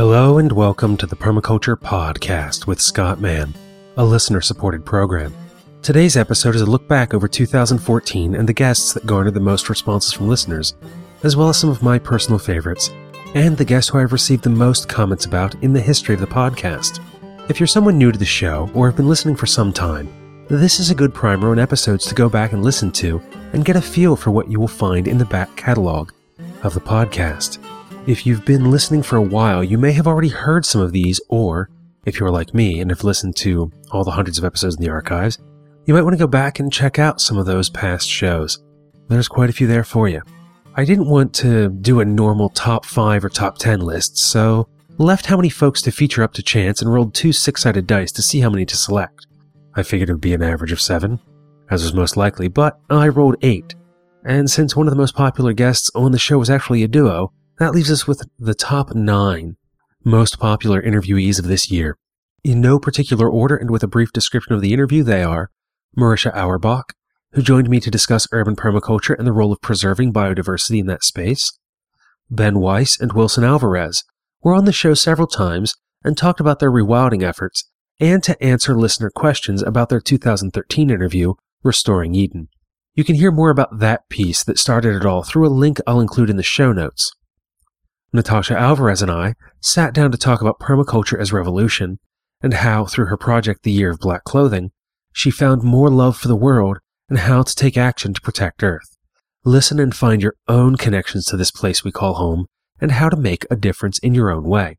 Hello and welcome to the Permaculture Podcast with Scott Mann, a listener supported program. Today's episode is a look back over 2014 and the guests that garnered the most responses from listeners, as well as some of my personal favorites, and the guests who I've received the most comments about in the history of the podcast. If you're someone new to the show or have been listening for some time, this is a good primer on episodes to go back and listen to and get a feel for what you will find in the back catalog of the podcast. If you've been listening for a while, you may have already heard some of these, or if you're like me and have listened to all the hundreds of episodes in the archives, you might want to go back and check out some of those past shows. There's quite a few there for you. I didn't want to do a normal top 5 or top 10 list, so left how many folks to feature up to chance and rolled two six sided dice to see how many to select. I figured it would be an average of 7, as was most likely, but I rolled 8. And since one of the most popular guests on the show was actually a duo, that leaves us with the top nine most popular interviewees of this year. In no particular order and with a brief description of the interview, they are Marisha Auerbach, who joined me to discuss urban permaculture and the role of preserving biodiversity in that space. Ben Weiss and Wilson Alvarez were on the show several times and talked about their rewilding efforts and to answer listener questions about their 2013 interview, Restoring Eden. You can hear more about that piece that started it all through a link I'll include in the show notes. Natasha Alvarez and I sat down to talk about permaculture as revolution and how, through her project The Year of Black Clothing, she found more love for the world and how to take action to protect Earth. Listen and find your own connections to this place we call home and how to make a difference in your own way.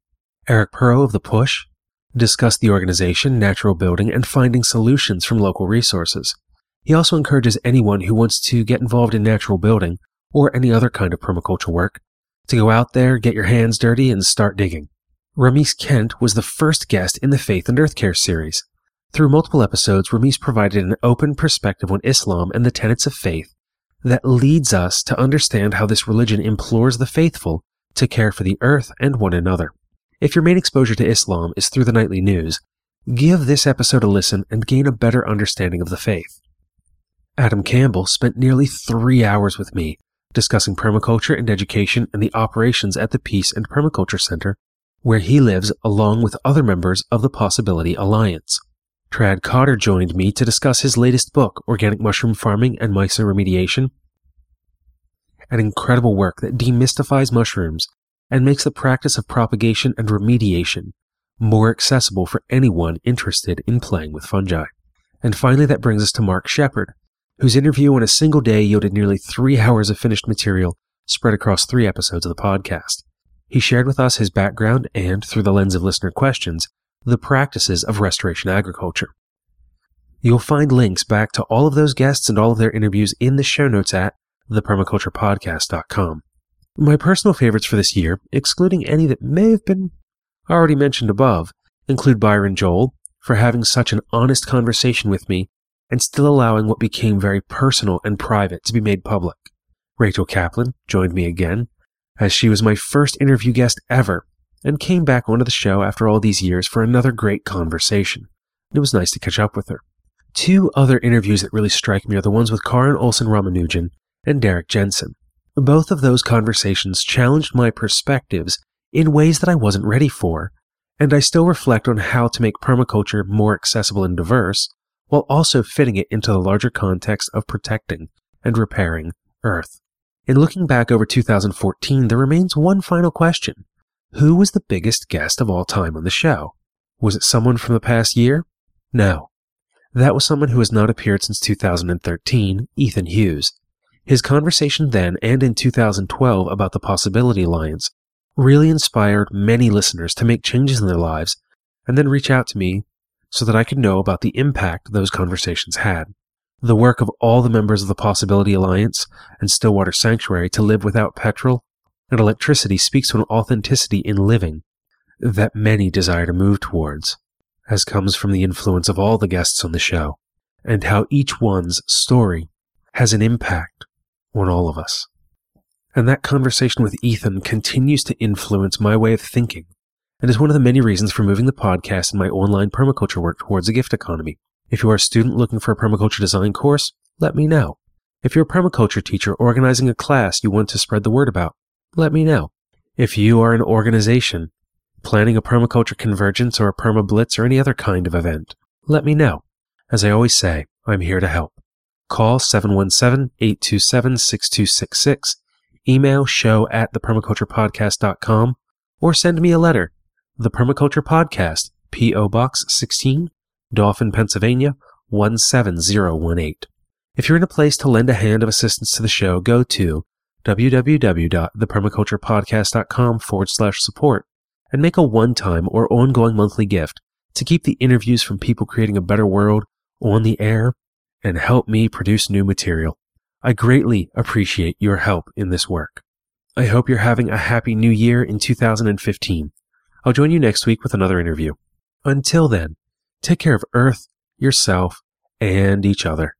Eric Perot of The Push discussed the organization, natural building, and finding solutions from local resources. He also encourages anyone who wants to get involved in natural building or any other kind of permaculture work to go out there, get your hands dirty, and start digging. Rhamis Kent was the first guest in the Faith and Earth Care series. Through multiple episodes, Rhamis provided an open perspective on Islam and the tenets of faith that leads us to understand how this religion implores the faithful to care for the earth and one another. If your main exposure to Islam is through the nightly news, give this episode a listen and gain a better understanding of the faith. Adam Campbell spent nearly three hours with me discussing permaculture and education and the operations at the Peace and Permaculture Center, where he lives along with other members of the Possibility Alliance. Tradd Cotter joined me to discuss his latest book, Organic Mushroom Farming and Mycoremediation, an incredible work that demystifies mushrooms and makes the practice of propagation and remediation more accessible for anyone interested in playing with fungi. And finally, that brings us to Mark Shepard, whose interview in a single day yielded nearly three hours of finished material spread across three episodes of the podcast. He shared with us his background and, through the lens of listener questions, the practices of restoration agriculture. You'll find links back to all of those guests and all of their interviews in the show notes at thepermaculturepodcast.com. My personal favorites for this year, excluding any that may have been already mentioned above, include Byron Joel for having such an honest conversation with me and still allowing what became very personal and private to be made public. Rachel Kaplan joined me again, as she was my first interview guest ever, and came back onto the show after all these years for another great conversation. It was nice to catch up with her. Two other interviews that really strike me are the ones with Karin Olsen Ramanujan and Derrick Jensen. Both of those conversations challenged my perspectives in ways that I wasn't ready for, and I still reflect on how to make permaculture more accessible and diverse, while also fitting it into the larger context of protecting and repairing Earth. In looking back over 2014, there remains one final question. Who was the biggest guest of all time on the show? Was it someone from the past year? No. That was someone who has not appeared since 2013, Ethan Hughes. His conversation then and in 2012 about the Possibility Alliance really inspired many listeners to make changes in their lives and then reach out to me so that I could know about the impact those conversations had. The work of all the members of the Possibility Alliance and Stillwater Sanctuary to live without petrol and electricity speaks to an authenticity in living that many desire to move towards, as comes from the influence of all the guests on the show, and how each one's story has an impact on all of us. And that conversation with Ethan continues to influence my way of thinking and is one of the many reasons for moving the podcast and my online permaculture work towards a gift economy. If you are a student looking for a permaculture design course, let me know. If you're a permaculture teacher organizing a class you want to spread the word about, let me know. If you are an organization Planning a permaculture convergence or a permablitz or any other kind of event? Let me know. As I always say, I'm here to help. Call 717-827-6266, email show at thepermaculturepodcast.com, or send me a letter. The Permaculture Podcast, P.O. Box 16, Dauphin, Pennsylvania 17018. If you're in a place to lend a hand of assistance to the show, go to www.thepermaculturepodcast.com forward slash support and make a one-time or ongoing monthly gift to keep the interviews from people creating a better world on the air and help me produce new material. I greatly appreciate your help in this work. I hope you're having a happy new year in 2015. I'll join you next week with another interview. Until then, take care of Earth, yourself, and each other.